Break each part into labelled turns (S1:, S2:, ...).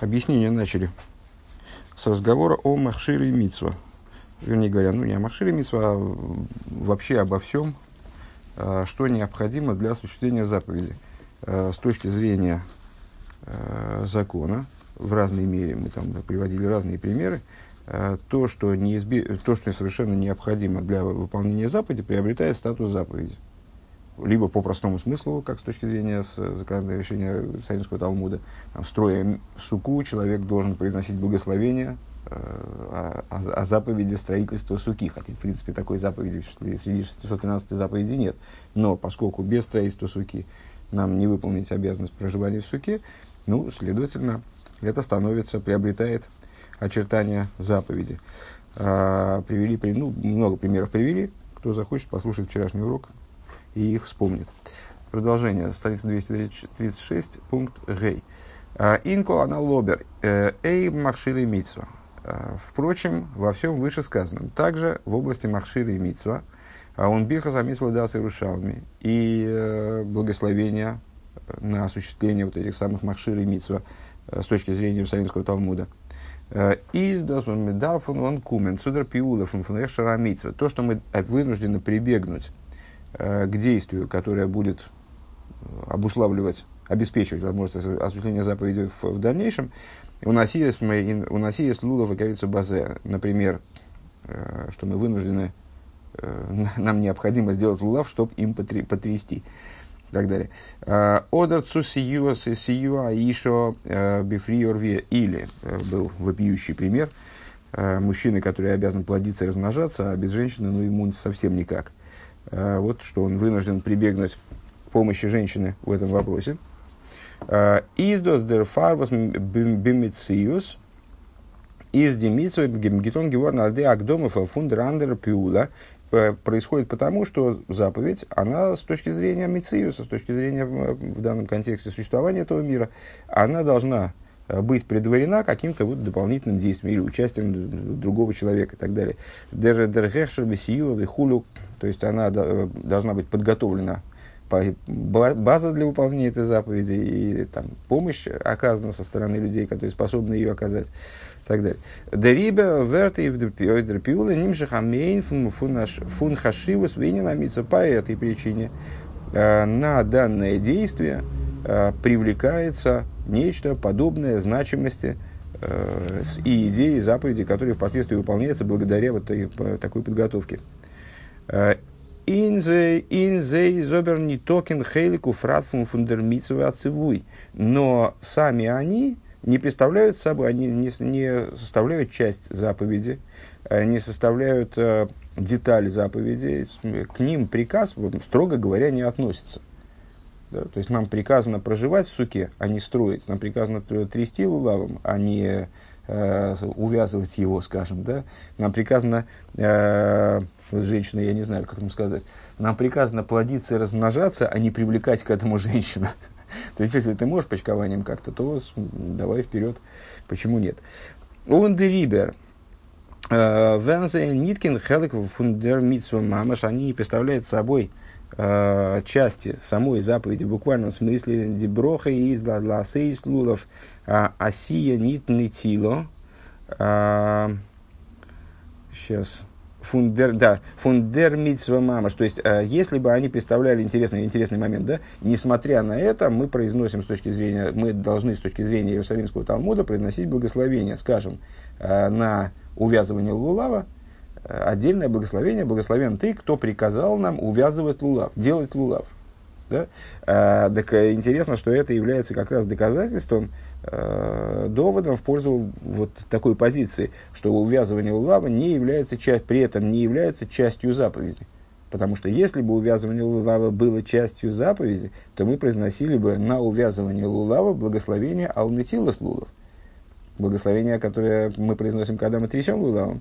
S1: Объяснение начали с разговора о Махшире и Митсва. Вернее говоря, ну не о Махшире и Митсва, а вообще обо всем, а, что необходимо для осуществления заповеди. А, с точки зрения а, закона, в разной мере, мы там приводили разные примеры, то, что, неизбеж... то, что совершенно необходимо для выполнения заповеди, приобретает статус заповеди либо по простому смыслу, как с точки зрения законодательного решения Савинского Талмуда, там, строя суку, человек должен произносить благословение э, о, о, заповеди строительства суки. Хотя, в принципе, такой заповеди среди 613 заповедей нет. Но поскольку без строительства суки нам не выполнить обязанность проживания в суке, ну, следовательно, это становится, приобретает очертания заповеди. А, привели, ну, много примеров привели. Кто захочет, послушать вчерашний урок, и их вспомнит. Продолжение, страница 236, пункт Гей. А, Инко она лобер, э, эй махширы митсва. А, впрочем, во всем вышесказанном, также в области махширы и митсва, а он бирха заметил да с Ирушалми и э, благословения на осуществление вот этих самых махширы и митсва э, с точки зрения Иерусалимского Талмуда. Из Дарфун он кумен, судер пиулов, то, что мы вынуждены прибегнуть к действию, которое будет э, обуславливать, обеспечивать возможность осуществления заповеди в, в дальнейшем, у нас есть, мы, у нас есть лулов и ковица базе. Например, э, что мы вынуждены, нам необходимо сделать лулав, чтобы им потри, потрясти. И так далее. Одер цу сиюа сиюа ишо бифриорве. Или был вопиющий пример. Мужчины, который обязан плодиться и размножаться, а без женщины, ну, ему совсем никак. А, вот что он вынужден прибегнуть к помощи женщины в этом вопросе. Издос дер фарвас бимициус из демитсу гемгетон геворн алде агдомов фундер андер пиула происходит потому, что заповедь, она с точки зрения Мициуса, с точки зрения в данном контексте существования этого мира, она должна быть предварена каким-то вот дополнительным действием или участием другого человека и так далее. Дергехшер бесию вихулю, то есть она должна быть подготовлена база для выполнения этой заповеди и там, помощь оказана со стороны людей, которые способны ее оказать и так далее. Дерибе верты и вдерпиулы нимшахамейн фун хашивус вининамица по этой причине э, на данное действие э, привлекается нечто подобное значимости э, и идеи заповеди, которые впоследствии выполняются благодаря вот такой, подготовке. Э, инзе, инзе, зобер не токен хейлику фратфун фундермитсовый отцевуй. Но сами они не представляют собой, они не, не составляют часть заповеди, э, не составляют э, деталь заповеди, к ним приказ, строго говоря, не относится. Да? То есть нам приказано проживать в суке, а не строить. Нам приказано трясти лулавом, а не э, увязывать его, скажем. Да? Нам приказано, э, вот женщина, я не знаю, как ему сказать, нам приказано плодиться и размножаться, а не привлекать к этому женщину. То есть, если ты можешь почкованием как-то, то давай вперед. Почему нет? Он дерибер. Э, Вензе Ниткин Хелек Фундер Мамаш, они представляют собой э, части самой заповеди в буквальном смысле деброха и из ласейс лулов а, асия нит нитило а, сейчас фундер, да, фундер мамаш. То есть, э, если бы они представляли интересный, интересный момент, да, несмотря на это, мы произносим с точки зрения, мы должны с точки зрения Иерусалимского Талмуда произносить благословение, скажем, э, на увязывание лулава, отдельное благословение, благословен ты, кто приказал нам увязывать лулав, делать лулав. Да? А, так э, интересно, что это является как раз доказательством, э, доводом в пользу вот такой позиции, что увязывание лулава не является часть, при этом не является частью заповеди. Потому что если бы увязывание лулава было частью заповеди, то мы произносили бы на увязывание лулава благословение алнетилас лулав. Благословение, которое мы произносим, когда мы трясем лулавом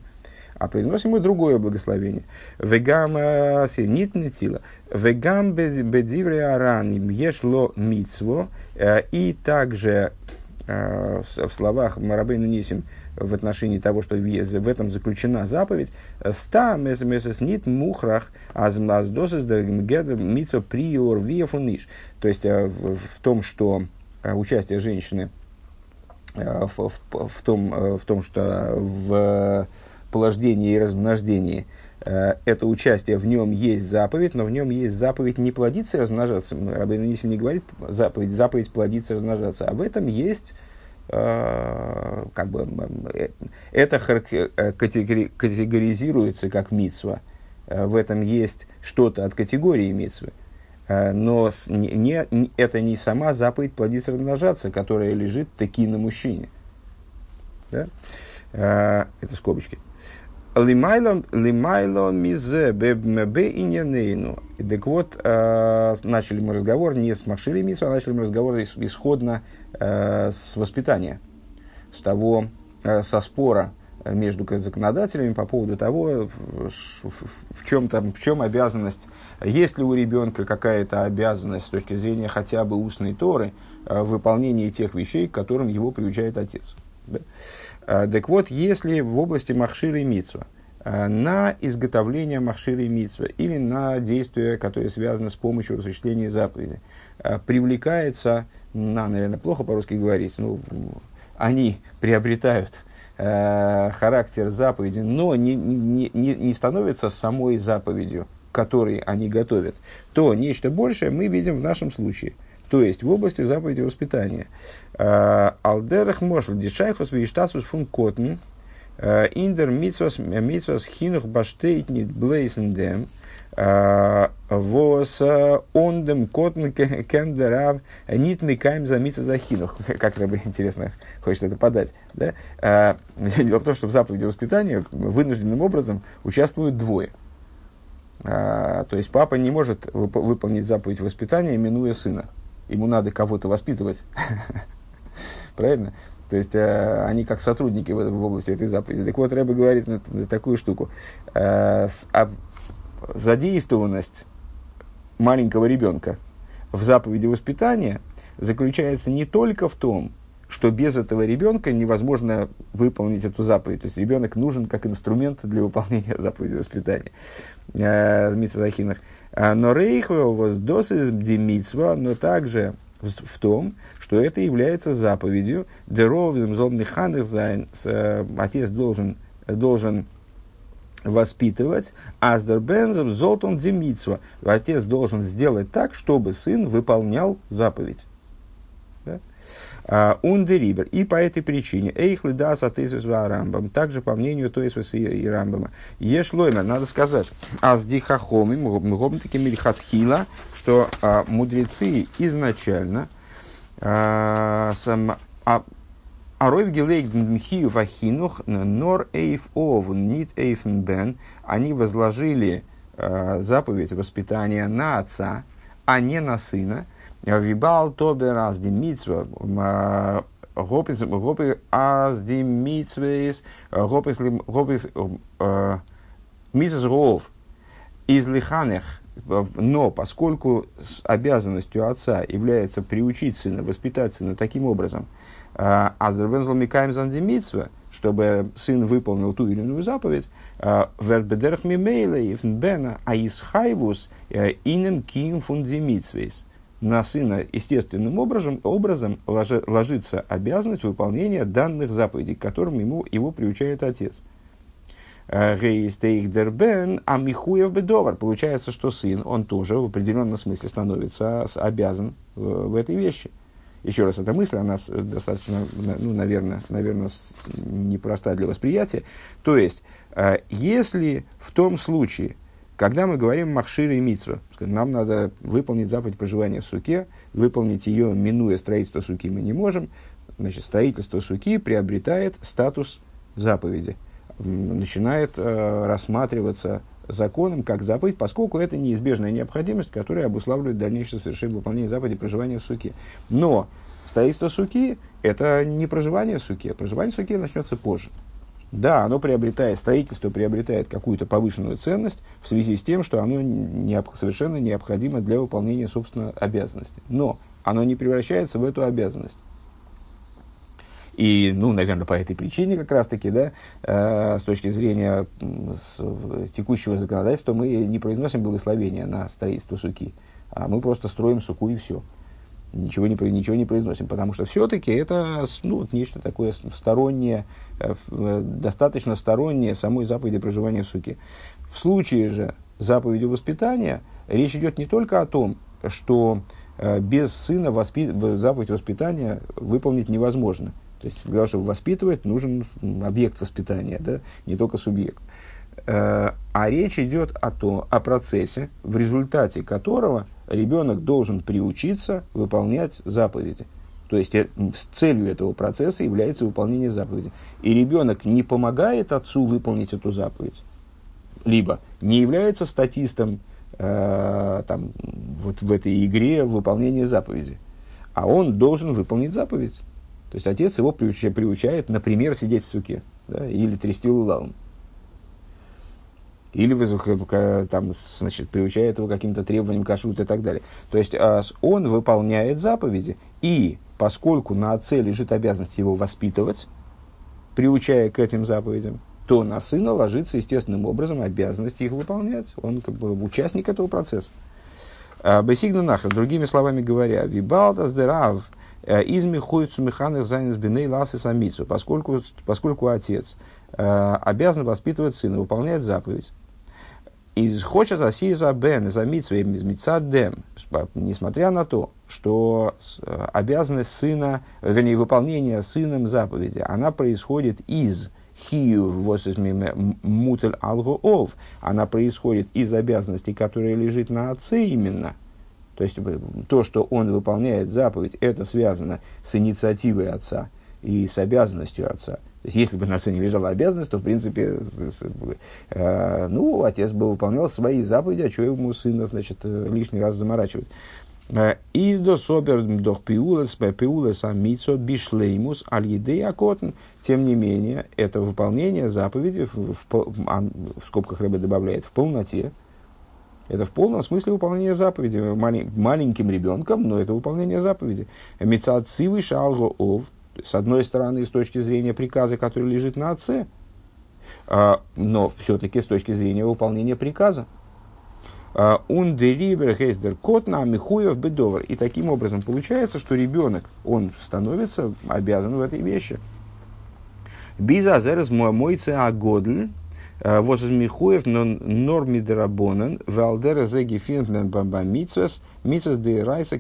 S1: а произносим мы другое благословение. Вегам э, нит нетила. Вегам бедивре аран ешло мицво. Э, и также э, в словах Марабейну Нисим в отношении того, что в этом заключена заповедь, ста месес нит мухрах азмаздосис мицо приор виефуниш. То есть в том, что участие женщины в, в, в, том, в том, что в положении и размнождении это участие, в нем есть заповедь, но в нем есть заповедь не плодиться и размножаться. Рабин Нисим не говорит заповедь, заповедь плодиться и размножаться, а в этом есть как бы, это категоризируется как мицва. В этом есть что-то от категории мицвы. Э, но не, это не сама заповедь плодиться размножаться, которая лежит таки на мужчине. Да? Э, это скобочки. Лимайло мизе бебмебе инянейну. Так вот, э, начали мы разговор не с Махшили Мисва, а начали мы разговор исходно с воспитания, с того, со спора между законодателями по поводу того, в, в, в, чем, там, в чем обязанность есть ли у ребенка какая-то обязанность с точки зрения хотя бы устной Торы э, в выполнении тех вещей, к которым его приучает отец? Да? Э, так вот, если в области Махшира и Митсва э, на изготовление Махшира и Митсва или на действия, которые связаны с помощью осуществления заповеди, привлекается, на, наверное, плохо по-русски говорить, ну, они приобретают характер заповеди, но не, не, не, не становятся самой заповедью, который они готовят, то нечто большее мы видим в нашем случае. То есть в области заповеди воспитания. А, Алдерах мошл дишайхус виштасус фун котн а, индер митсвас митсвас хинух баштейтнит блейсендем а, вос ондем котн кендерав нит микаем за митса за хинух. Как рыба, интересно, хочет это подать. Да? Дело в том, что в заповеди воспитания вынужденным образом участвуют двое – то есть папа не может вып- выполнить заповедь воспитания, минуя сына. Ему надо кого-то воспитывать. Правильно? То есть э, они как сотрудники в, в области этой заповеди. Так вот, Рэба говорит на, на такую штуку. Э, с, а, задействованность маленького ребенка в заповеди воспитания заключается не только в том, что без этого ребенка невозможно выполнить эту заповедь. То есть ребенок нужен как инструмент для выполнения заповеди воспитания. Э, מצות חינוך. А, נאר אויך וואס דאס איז די מצוה, но также в том, что это является заповедью. דער אב זאל אים מחנך זיין, э, отец должен, должен воспитывать, а אז דער בן זאל טאן די מצוה. Отец должен сделать так, чтобы сын выполнял заповедь. און דעריבער. И по этой причине. אויך לדעת התוספות ורמב״ם. Также по мнению Тойсвис и Рамбама. Еш лоймер, надо сказать, аз дихахоми, мы таки мильхатхила, что а, мудрецы изначально а, сам, а, Аройв гелейк дмхию вахинух нор эйф ов нит эйфен бен. Они возложили а, заповедь воспитания на отца, а не на сына. Вибал тобе раз ди митсва, гопис гопи аз ди митсвейс, гопис гопис митсвейс ров из лиханех, но поскольку обязанностью отца является приучить сына, воспитать сына таким образом, Азербензл Микаем Зандимитсва, чтобы сын выполнил ту или иную заповедь, Вербедерх Мимейла Бена Аисхайвус Инем Ким Фундимитсвейс на сына естественным образом, образом ложи, ложится обязанность выполнения данных заповедей, к которым ему, его приучает отец. Рейстейхдербен амихуев бедовар. Получается, что сын, он тоже в определенном смысле становится обязан в, в этой вещи. Еще раз, эта мысль, она достаточно, ну, наверное, наверное, непроста для восприятия. То есть, э, если в том случае, когда мы говорим Махшира и Митсва, нам надо выполнить заповедь проживания в суке, выполнить ее, минуя строительство суки, мы не можем. Значит, строительство суки приобретает статус заповеди, начинает э, рассматриваться законом как заповедь, поскольку это неизбежная необходимость, которая обуславливает дальнейшее совершение выполнения заповеди проживания в суке. Но строительство суки – это не проживание в суке. Проживание в суке начнется позже. Да, оно приобретает, строительство приобретает какую-то повышенную ценность в связи с тем, что оно необ, совершенно необходимо для выполнения, собственно, обязанности. Но оно не превращается в эту обязанность. И, ну, наверное, по этой причине как раз-таки, да, э, с точки зрения с, текущего законодательства, мы не произносим благословения на строительство суки, а мы просто строим суку и все. Ничего не, ничего не произносим, потому что все-таки это ну, вот нечто такое стороннее, э, э, достаточно стороннее самой заповеди проживания в суке. В случае же заповеди воспитания речь идет не только о том, что э, без сына воспит... заповедь воспитания выполнить невозможно. То есть для того, чтобы воспитывать, нужен объект воспитания, да? не только субъект. А речь идет о, том, о процессе, в результате которого ребенок должен приучиться выполнять заповеди. То есть э, целью этого процесса является выполнение заповеди. И ребенок не помогает отцу выполнить эту заповедь, либо не является статистом э, там, вот в этой игре выполнения заповеди, а он должен выполнить заповедь. То есть отец его приучает, например, сидеть в суке да, или трясти лулавом или там, значит, приучает его каким-то требованиям кашут и так далее. То есть а, он выполняет заповеди, и поскольку на отце лежит обязанность его воспитывать, приучая к этим заповедям, то на сына ложится естественным образом обязанность их выполнять. Он как бы участник этого процесса. А, Бесигна нахер, другими словами говоря, вибалдас дерав э, изми хуйцу механах зайнес биней ласы самицу, поскольку, поскольку отец э, обязан воспитывать сына, выполняет заповедь. Из хочет асиза бен за митсвей из дем, несмотря на то, что э, обязанность сына, вернее, выполнение сыном заповеди, она происходит из хию мутель алгоов, она происходит из обязанностей, которые лежит на отце именно. То есть э, то, что он выполняет заповедь, это связано с инициативой отца и с обязанностью отца. То есть, если бы на сыне лежала обязанность, то, в принципе, э, ну, отец бы выполнял свои заповеди, а что ему сына, значит, э, лишний раз заморачивать. Э, из до собер дох пиулес, пиулес амицо бишлеймус аль акотн. Тем не менее, это выполнение заповеди, в, в, скобках рыба добавляет, в полноте, это в полном смысле выполнение заповеди. Малень, маленьким ребенком, но это выполнение заповеди. Мецацивый шалго ов – с одной стороны, с точки зрения приказа, который лежит на отце, а, но все-таки с точки зрения выполнения приказа. Ундерибер хейсдер кот на михуев бедовар. И таким образом получается, что ребенок, он становится обязан в этой вещи. Биза зерес мойце агодль, а, воз михуев норми драбонен, валдера зеги финтмен баба митсвес, митсвес де райса.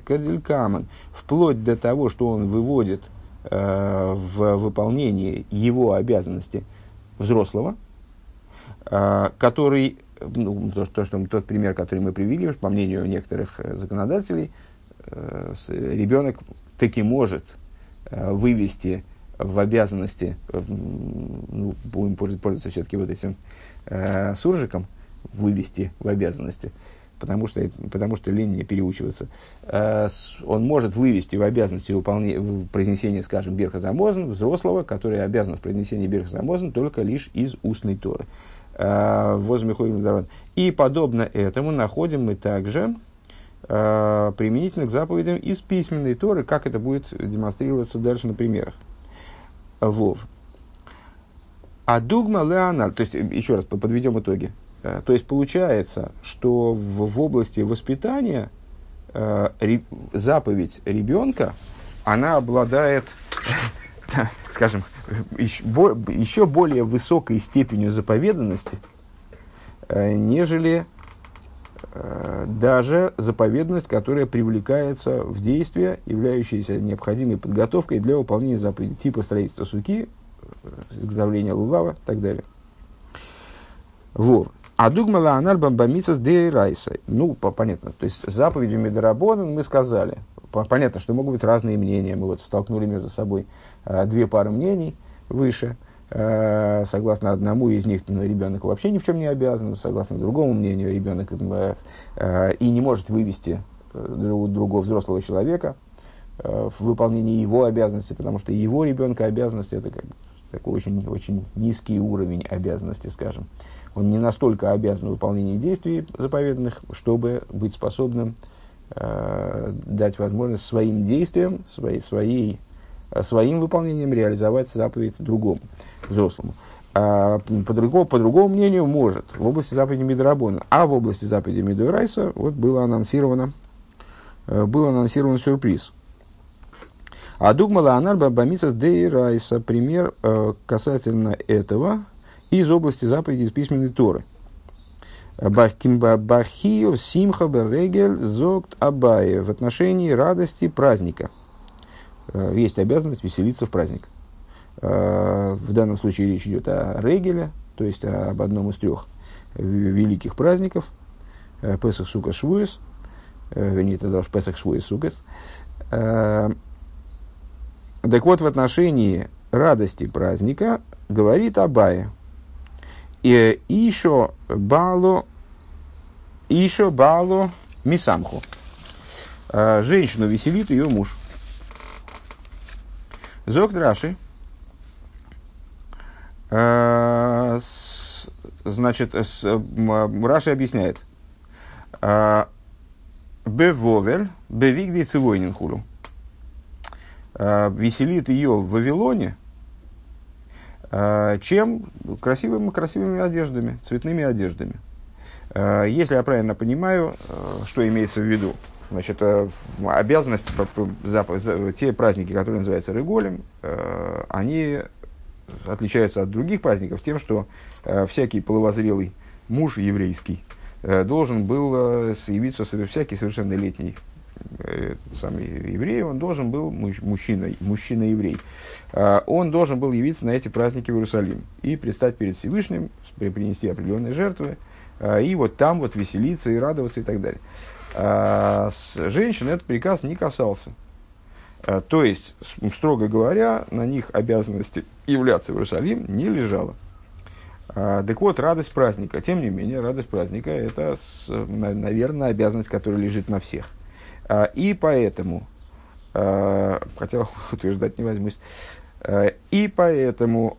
S1: Вплоть до того, что он выводит Э, в выполнении его обязанности взрослого, э, который, ну, то, то, что, тот пример, который мы привели, по мнению некоторых э, законодателей, ребенок таки может вывести в обязанности, ну, будем пользоваться все-таки вот этим суржиком, вывести в обязанности, потому что, потому что лень не переучиваться, э, он может вывести в обязанности выполнения, в произнесения, скажем, Берхазамозен, взрослого, который обязан в произнесении Берхазамозен только лишь из устной Торы. Э, И подобно этому находим мы также э, применительно к заповедям из письменной Торы, как это будет демонстрироваться дальше на примерах. Вов. А дугма леонард, то есть, еще раз подведем итоги. Э, то есть получается, что в, в области воспитания э, ре, заповедь ребенка, она обладает, скажем, еще, бо, еще более высокой степенью заповеданности, э, нежели э, даже заповедность, которая привлекается в действие, являющаяся необходимой подготовкой для выполнения заповеди, типа строительства суки, изготовления лулава и так далее. Вот. А дугмала аналь бамбамицас де райса. Ну, понятно. То есть заповедью Медорабонан мы сказали. Понятно, что могут быть разные мнения. Мы вот столкнули между собой э, две пары мнений выше. Э, согласно одному из них, ну, ребенок вообще ни в чем не обязан. Согласно другому мнению, ребенок э, и не может вывести другого взрослого человека в выполнении его обязанностей, потому что его ребенка обязанности это как такой очень, очень низкий уровень обязанности, скажем он не настолько обязан выполнению действий заповеданных, чтобы быть способным э, дать возможность своим действиям, своей, своей, э, своим выполнением реализовать заповедь другому, взрослому. А по, другому, по другому мнению, может в области заповеди Мидрабона. А в области заповеди Мидурайса вот было анонсировано, э, был анонсирован сюрприз – А дугмала анарба бамица дейрайса. Пример э, касательно этого из области заповеди из письменной Торы. Бахиев симха берегель зогт абае в отношении радости праздника. Э, есть обязанность веселиться в праздник. Э, в данном случае речь идет о регеле, то есть об одном из трех великих праздников. Э, Песах Сука Швуес, вернее, тогда уж Песах Швуес Сукас. Так вот, в отношении радости праздника говорит Абая. И еще бало, еще бало мисамху. Женщину веселит ее муж. Зок Драши. Э, значит, Раши объясняет. Э, Бевовель, бевигди цивойнин. Э, веселит ее в Вавилоне, чем красивыми, красивыми одеждами, цветными одеждами. Если я правильно понимаю, что имеется в виду, Значит, э, обязанность, те праздники, которые называются Реголем, э, они отличаются от других праздников тем, что э, всякий половозрелый муж еврейский должен был явиться, всякий совершеннолетний самый еврей, он должен был, мужчина, мужчина-еврей, он должен был явиться на эти праздники в Иерусалим и предстать перед Всевышним, принести определенные жертвы, и вот там вот веселиться и радоваться и так далее. А с женщин этот приказ не касался. А, то есть, строго говоря, на них обязанности являться в Иерусалим не лежало. А, так вот, радость праздника. Тем не менее, радость праздника – это, наверное, обязанность, которая лежит на всех. И поэтому, хотел утверждать, не возьмусь, и поэтому,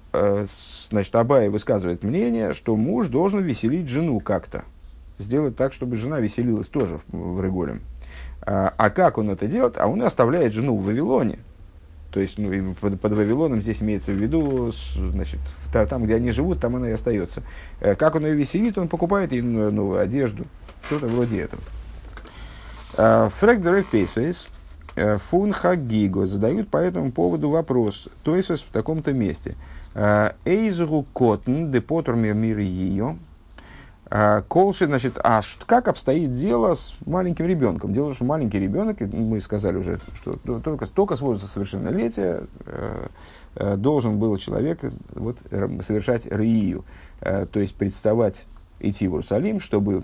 S1: значит, Абай высказывает мнение, что муж должен веселить жену как-то – сделать так, чтобы жена веселилась тоже в, Реголем. А, а как он это делает? А он оставляет жену в Вавилоне. То есть ну, под, под Вавилоном здесь имеется в виду, значит, там, где они живут, там она и остается. Э, как он ее веселит, он покупает ей новую одежду. Что-то вроде этого. А, Фрэг Дерек Пейсфейс, э, Фун Хагиго задают по этому поводу вопрос. То есть в таком-то месте. Э, Эйзру Котн, депотр мир ее, Колши, значит, а как обстоит дело с маленьким ребенком? Дело в том, что маленький ребенок, мы сказали уже, что только, только с возраста совершеннолетия э, э, должен был человек вот, совершать рию, э, то есть представать, идти в Иерусалим, чтобы,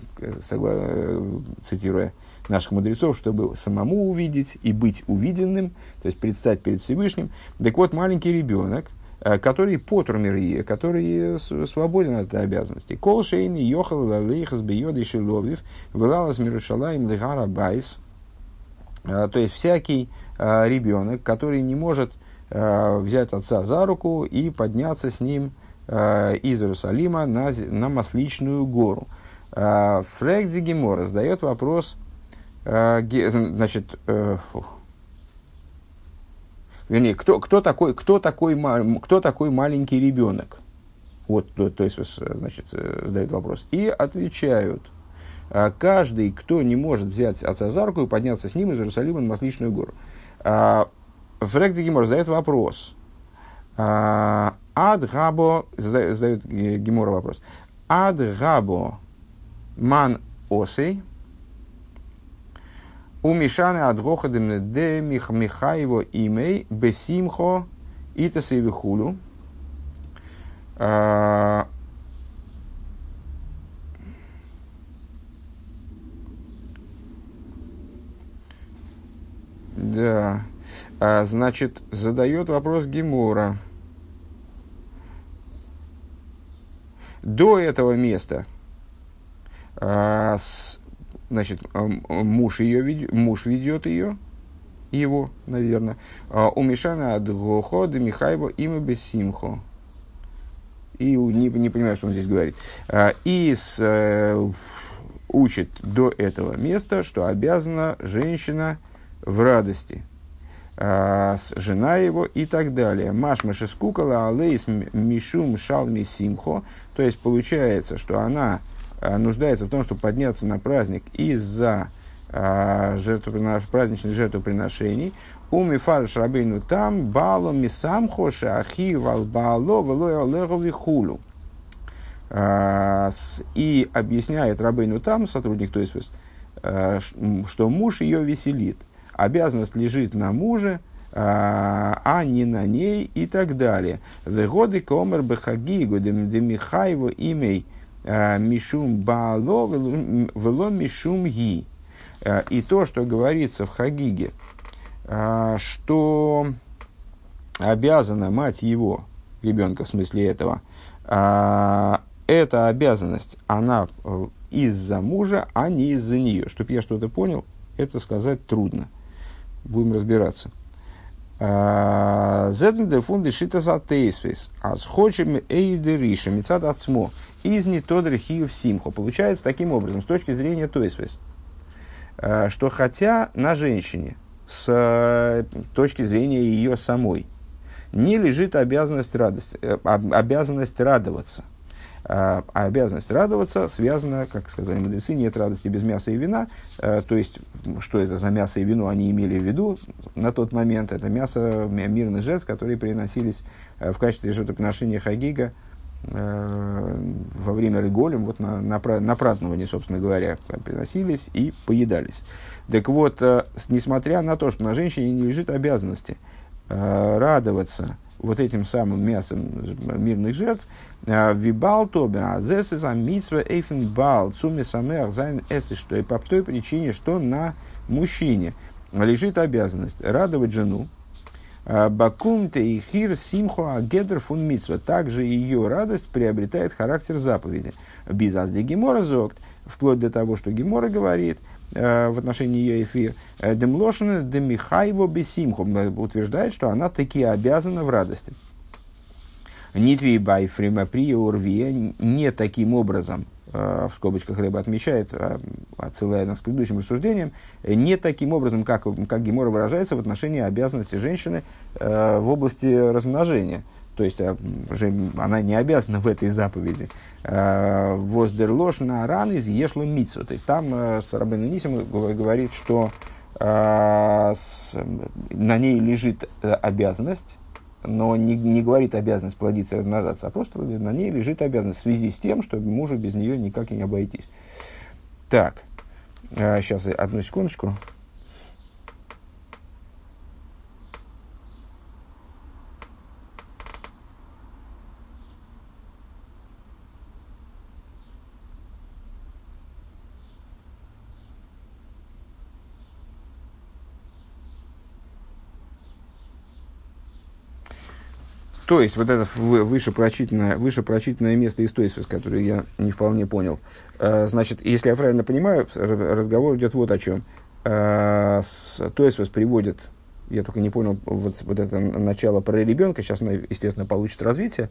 S1: цитируя наших мудрецов, чтобы самому увидеть и быть увиденным, то есть предстать перед Всевышним. Так вот, маленький ребенок, Э, который פטור מראיה, который свободен от этой обязанности. כל שאינו יכול לאחוז בידו של אביו ולעלות מירושלים להר הבית. Э, то есть, всякий э, ребенок, который не может взять отца за руку и подняться с ним из Иерусалима на, на Масличную гору. Фрэг Дигемора задает вопрос, значит, вернее, кто, кто, такой, кто, такой, кто такой маленький ребенок? Вот, то, то есть, значит, э, задают вопрос. И отвечают, «А каждый, кто не может взять отца за руку и подняться с ним из Иерусалима на Масличную гору. А, Фрек Гимор задает вопрос. А, Ад габо, задает Гимора вопрос. Ад габо ман осей, у Мишаны Адгоха Демнеде Михаево имей Бесимхо Итаса и да. А, значит, задает вопрос Гемора. До этого места а, с, значит, муж, ее муж ведет ее, его, наверное, а у Мишана Адгохо, Михаева имя Бессимхо. И не, не понимаю, что он здесь говорит. А, и с, э, учит до этого места, что обязана женщина в радости. А, жена его и так далее. Машма шескукала алейс мишум шалми симхо. То есть получается, что она нуждается в том, чтобы подняться на праздник из-за э, жертвопринос, праздничных жертвоприношений. У мифарш рабейну там бало мисам хоше ахи вал бало велой хулу. И объясняет рабейну там, сотрудник то есть, что муж ее веселит. Обязанность лежит на муже, а не на ней и так далее. Вегоды комер бехагигу демихайво имей мишум баало вело мишум ги. И то, что говорится в Хагиге, что обязана мать его, ребенка в смысле этого, эта обязанность, она э, из-за мужа, а не из-за нее. Чтоб я что-то понял, это сказать трудно. Будем разбираться. Зедн фунды шита за тейсвис, а схочем эйды риша, мецад ацмо, из не тодр хиев симхо. Получается таким образом, с точки зрения тейсвис, э, что хотя на женщине, с э, точки зрения ее самой, не лежит обязанность, радости, э, обязанность радоваться – а, а обязанность радоваться связана, как сказали мудрецы, нет радости без мяса и вина. А, то есть, что это за мясо и вино они имели в виду на тот момент? Это мясо мирных жертв, которые приносились а, в качестве жертвоприношения Хагига во время Реголем, вот на, на, на праздновании, собственно говоря, приносились и поедались. Так вот, несмотря на то, что на женщине не лежит обязанности радоваться вот этим самым мясом мирных жертв, а, וויבאַלד אָבער אַז עס איז אַ מצוה אויפֿן בעל, צו משמח זײַן את, что и по той причине, что на мужчине лежит обязанность радовать жену, а, Бакум хир симхо агедр фун митсва. Также ее радость приобретает характер заповеди. Бизаз де гемора вплоть до того, что гемора говорит в отношении ее эфир, э, демлошина демихайво бесимхо, утверждает, что она таки обязана в радости. Нитви байфрима приорвия не таким образом, э, в скобочках Рэба отмечает, э, отсылая нас к предыдущим рассуждениям, не таким образом, как, как Гемора выражается в отношении обязанности женщины э, в области размножения. То есть она не обязана в этой заповеди. Воздерлош на ран из ешло митсу. То есть там с Рабином Нисим говорит, что на ней лежит обязанность но не, не говорит обязанность плодиться и размножаться, а просто на ней лежит обязанность в связи с тем, что мужу без нее никак не обойтись. Так, сейчас одну секундочку. То есть, вот это выше прочитанное, выше прочитанное место из Тойсвис, которое я не вполне понял. Э, значит, если я правильно понимаю, разговор идет вот о чем. Э, Тойсвис приводит, я только не понял, вот, вот это начало про ребенка, сейчас оно, естественно, получит развитие,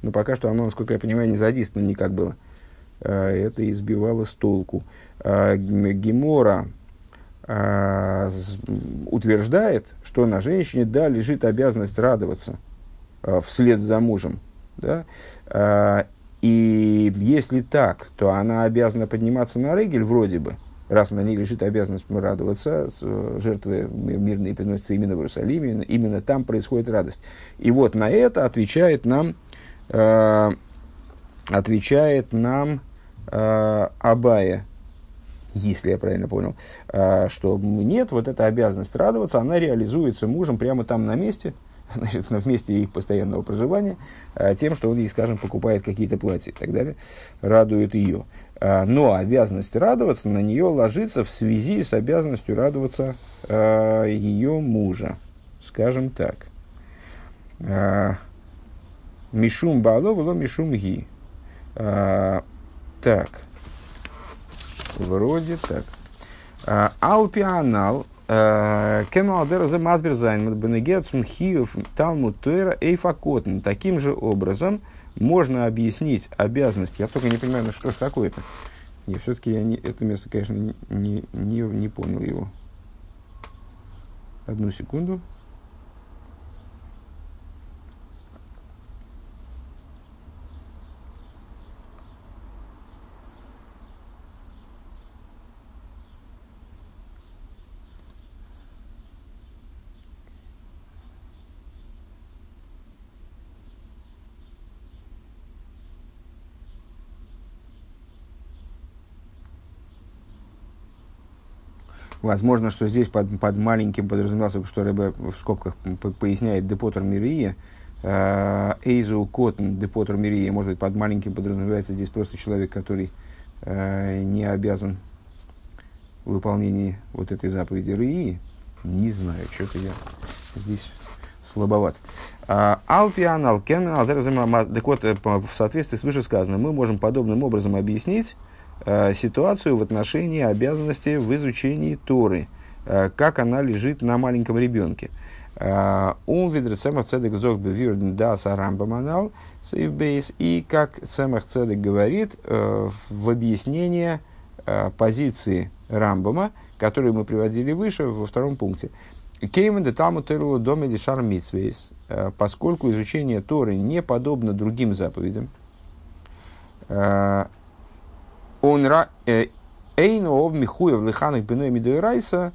S1: но пока что оно, насколько я понимаю, не задействовано никак было. Э, это избивало с толку. Гемора утверждает, что на женщине, да, лежит обязанность радоваться – вслед за мужем. Да? Э, и если так, то она обязана подниматься на регель вроде бы, раз на ней лежит обязанность радоваться, жертвы мирные приносятся именно в Иерусалиме, именно там происходит радость. И вот на это отвечает нам, э, отвечает нам э, Абая, если я правильно понял, э, что нет, вот эта обязанность радоваться, она реализуется мужем прямо там на месте – значит, в месте их постоянного проживания, а, тем, что он ей, скажем, покупает какие-то платья и так далее, радует ее. А, но обязанность радоваться на нее ложится в связи с обязанностью радоваться а, ее мужа, скажем так. Мишум бало было мишум ги. Так. Вроде так. Алпианал Эйфакотн. Таким же образом можно объяснить обязанность. Я только не понимаю, ну что ж такое-то. Не, все-таки я не, это место, конечно, не, не, не, не понял его. Одну секунду. Возможно, что здесь под, под маленьким подразумевался, что Рэбе в скобках поясняет Депотер Мирия, э, Эйзу Коттен Депотер Мирия, может быть, под маленьким подразумевается здесь просто человек, который э, не обязан в выполнении вот этой заповеди Рии. Не знаю, что-то я здесь слабоват. А, Алпиан, Алкен, Так вот, э, в соответствии с вышесказанным, мы можем подобным образом объяснить э, ситуацию в отношении обязанности в изучении Торы, э, как она лежит на маленьком ребенке. Он видит Цемах Цедек Зог Бевирден Да Сарамбаманал Сейвбейс. И как Цемах Цедек говорит в объяснении позиции Рамбама, которую мы приводили выше во втором пункте. Кеймен де таму терлу доме лишар митсвейс, э, поскольку изучение Торы не подобно другим заповедям, э, он э, эйн ов михуев лиханах беной мидуэрайса,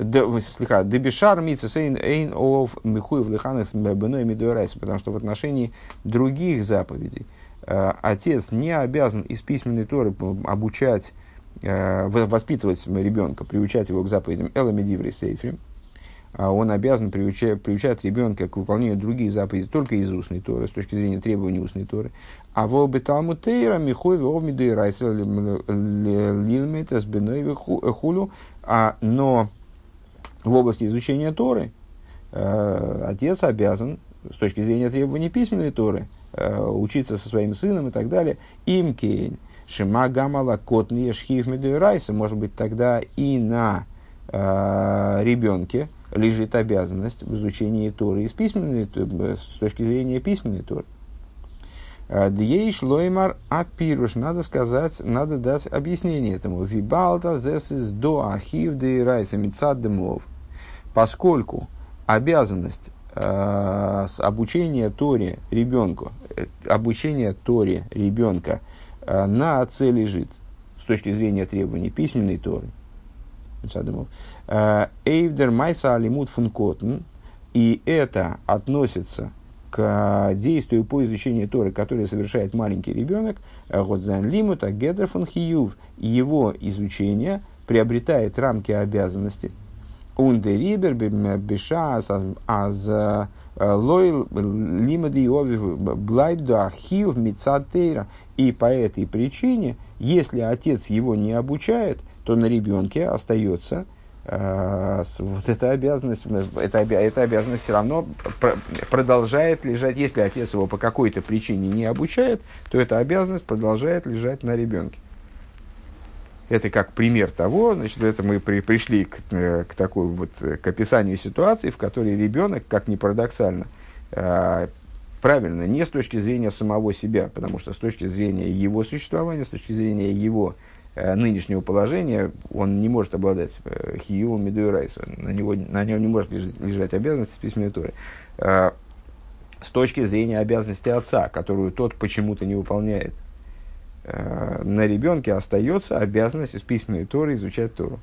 S1: слегка, дебишар митсвейс эйн ов михуев лиханах беной мидуэрайса, потому что в отношении других заповедей отец не обязан из письменной Торы обучать Э, воспитывать ребенка, приучать его к заповедям. Эламедиври Сейфри, он обязан приучать, приучать ребенка к выполнению других заповедей только из устной Торы, с точки зрения требований устной Торы. А в обеталму Тейра, Михой, и Райсер, Лилметес, Беной, Хулю, а, но в области изучения Торы э, отец обязан, с точки зрения требований письменной Торы, э, учиться со своим сыном и так далее, им кейн, Шима гамала кот шхив райса, может быть, тогда и на э, ребенке лежит обязанность в изучении Торы из письменной, с точки зрения письменной Торы. Э, Дьейш лоймар апируш, надо сказать, надо дать объяснение этому. Вибалта зесис до ахив де райса демов. Поскольку обязанность э, с обучения Торе ребенку, э, обучение Торе ребенка – Э, на отце лежит с точки зрения требований письменной Торы. Э, Эйвдер майса алимут функотен, и это относится к действию по изучению Торы, которое совершает маленький ребенок, Годзан Лимута, Гедер фун Хиюв, его изучение приобретает рамки обязанности. Ундерибер беша аз лой лимади овив блайбда ахив мицатейра. И по этой причине, если отец его не обучает, то на ребенке остается э, вот эта обязанность, эта, эта обязанность все равно продолжает лежать, если отец его по какой-то причине не обучает, то эта обязанность продолжает лежать на ребенке. Это как пример того, значит, это мы при, пришли к, э, к такой вот, к описанию ситуации, в которой ребенок, как ни парадоксально, э, правильно, не с точки зрения самого себя, потому что с точки зрения его существования, с точки зрения его э, нынешнего положения, он не может обладать э, хиювом меду райса, на, него, на нем не может лежать, лежать обязанность письменной туры. Э, с точки зрения обязанности отца, которую тот почему-то не выполняет, э, на ребенке остается обязанность из письменной туры изучать Тору.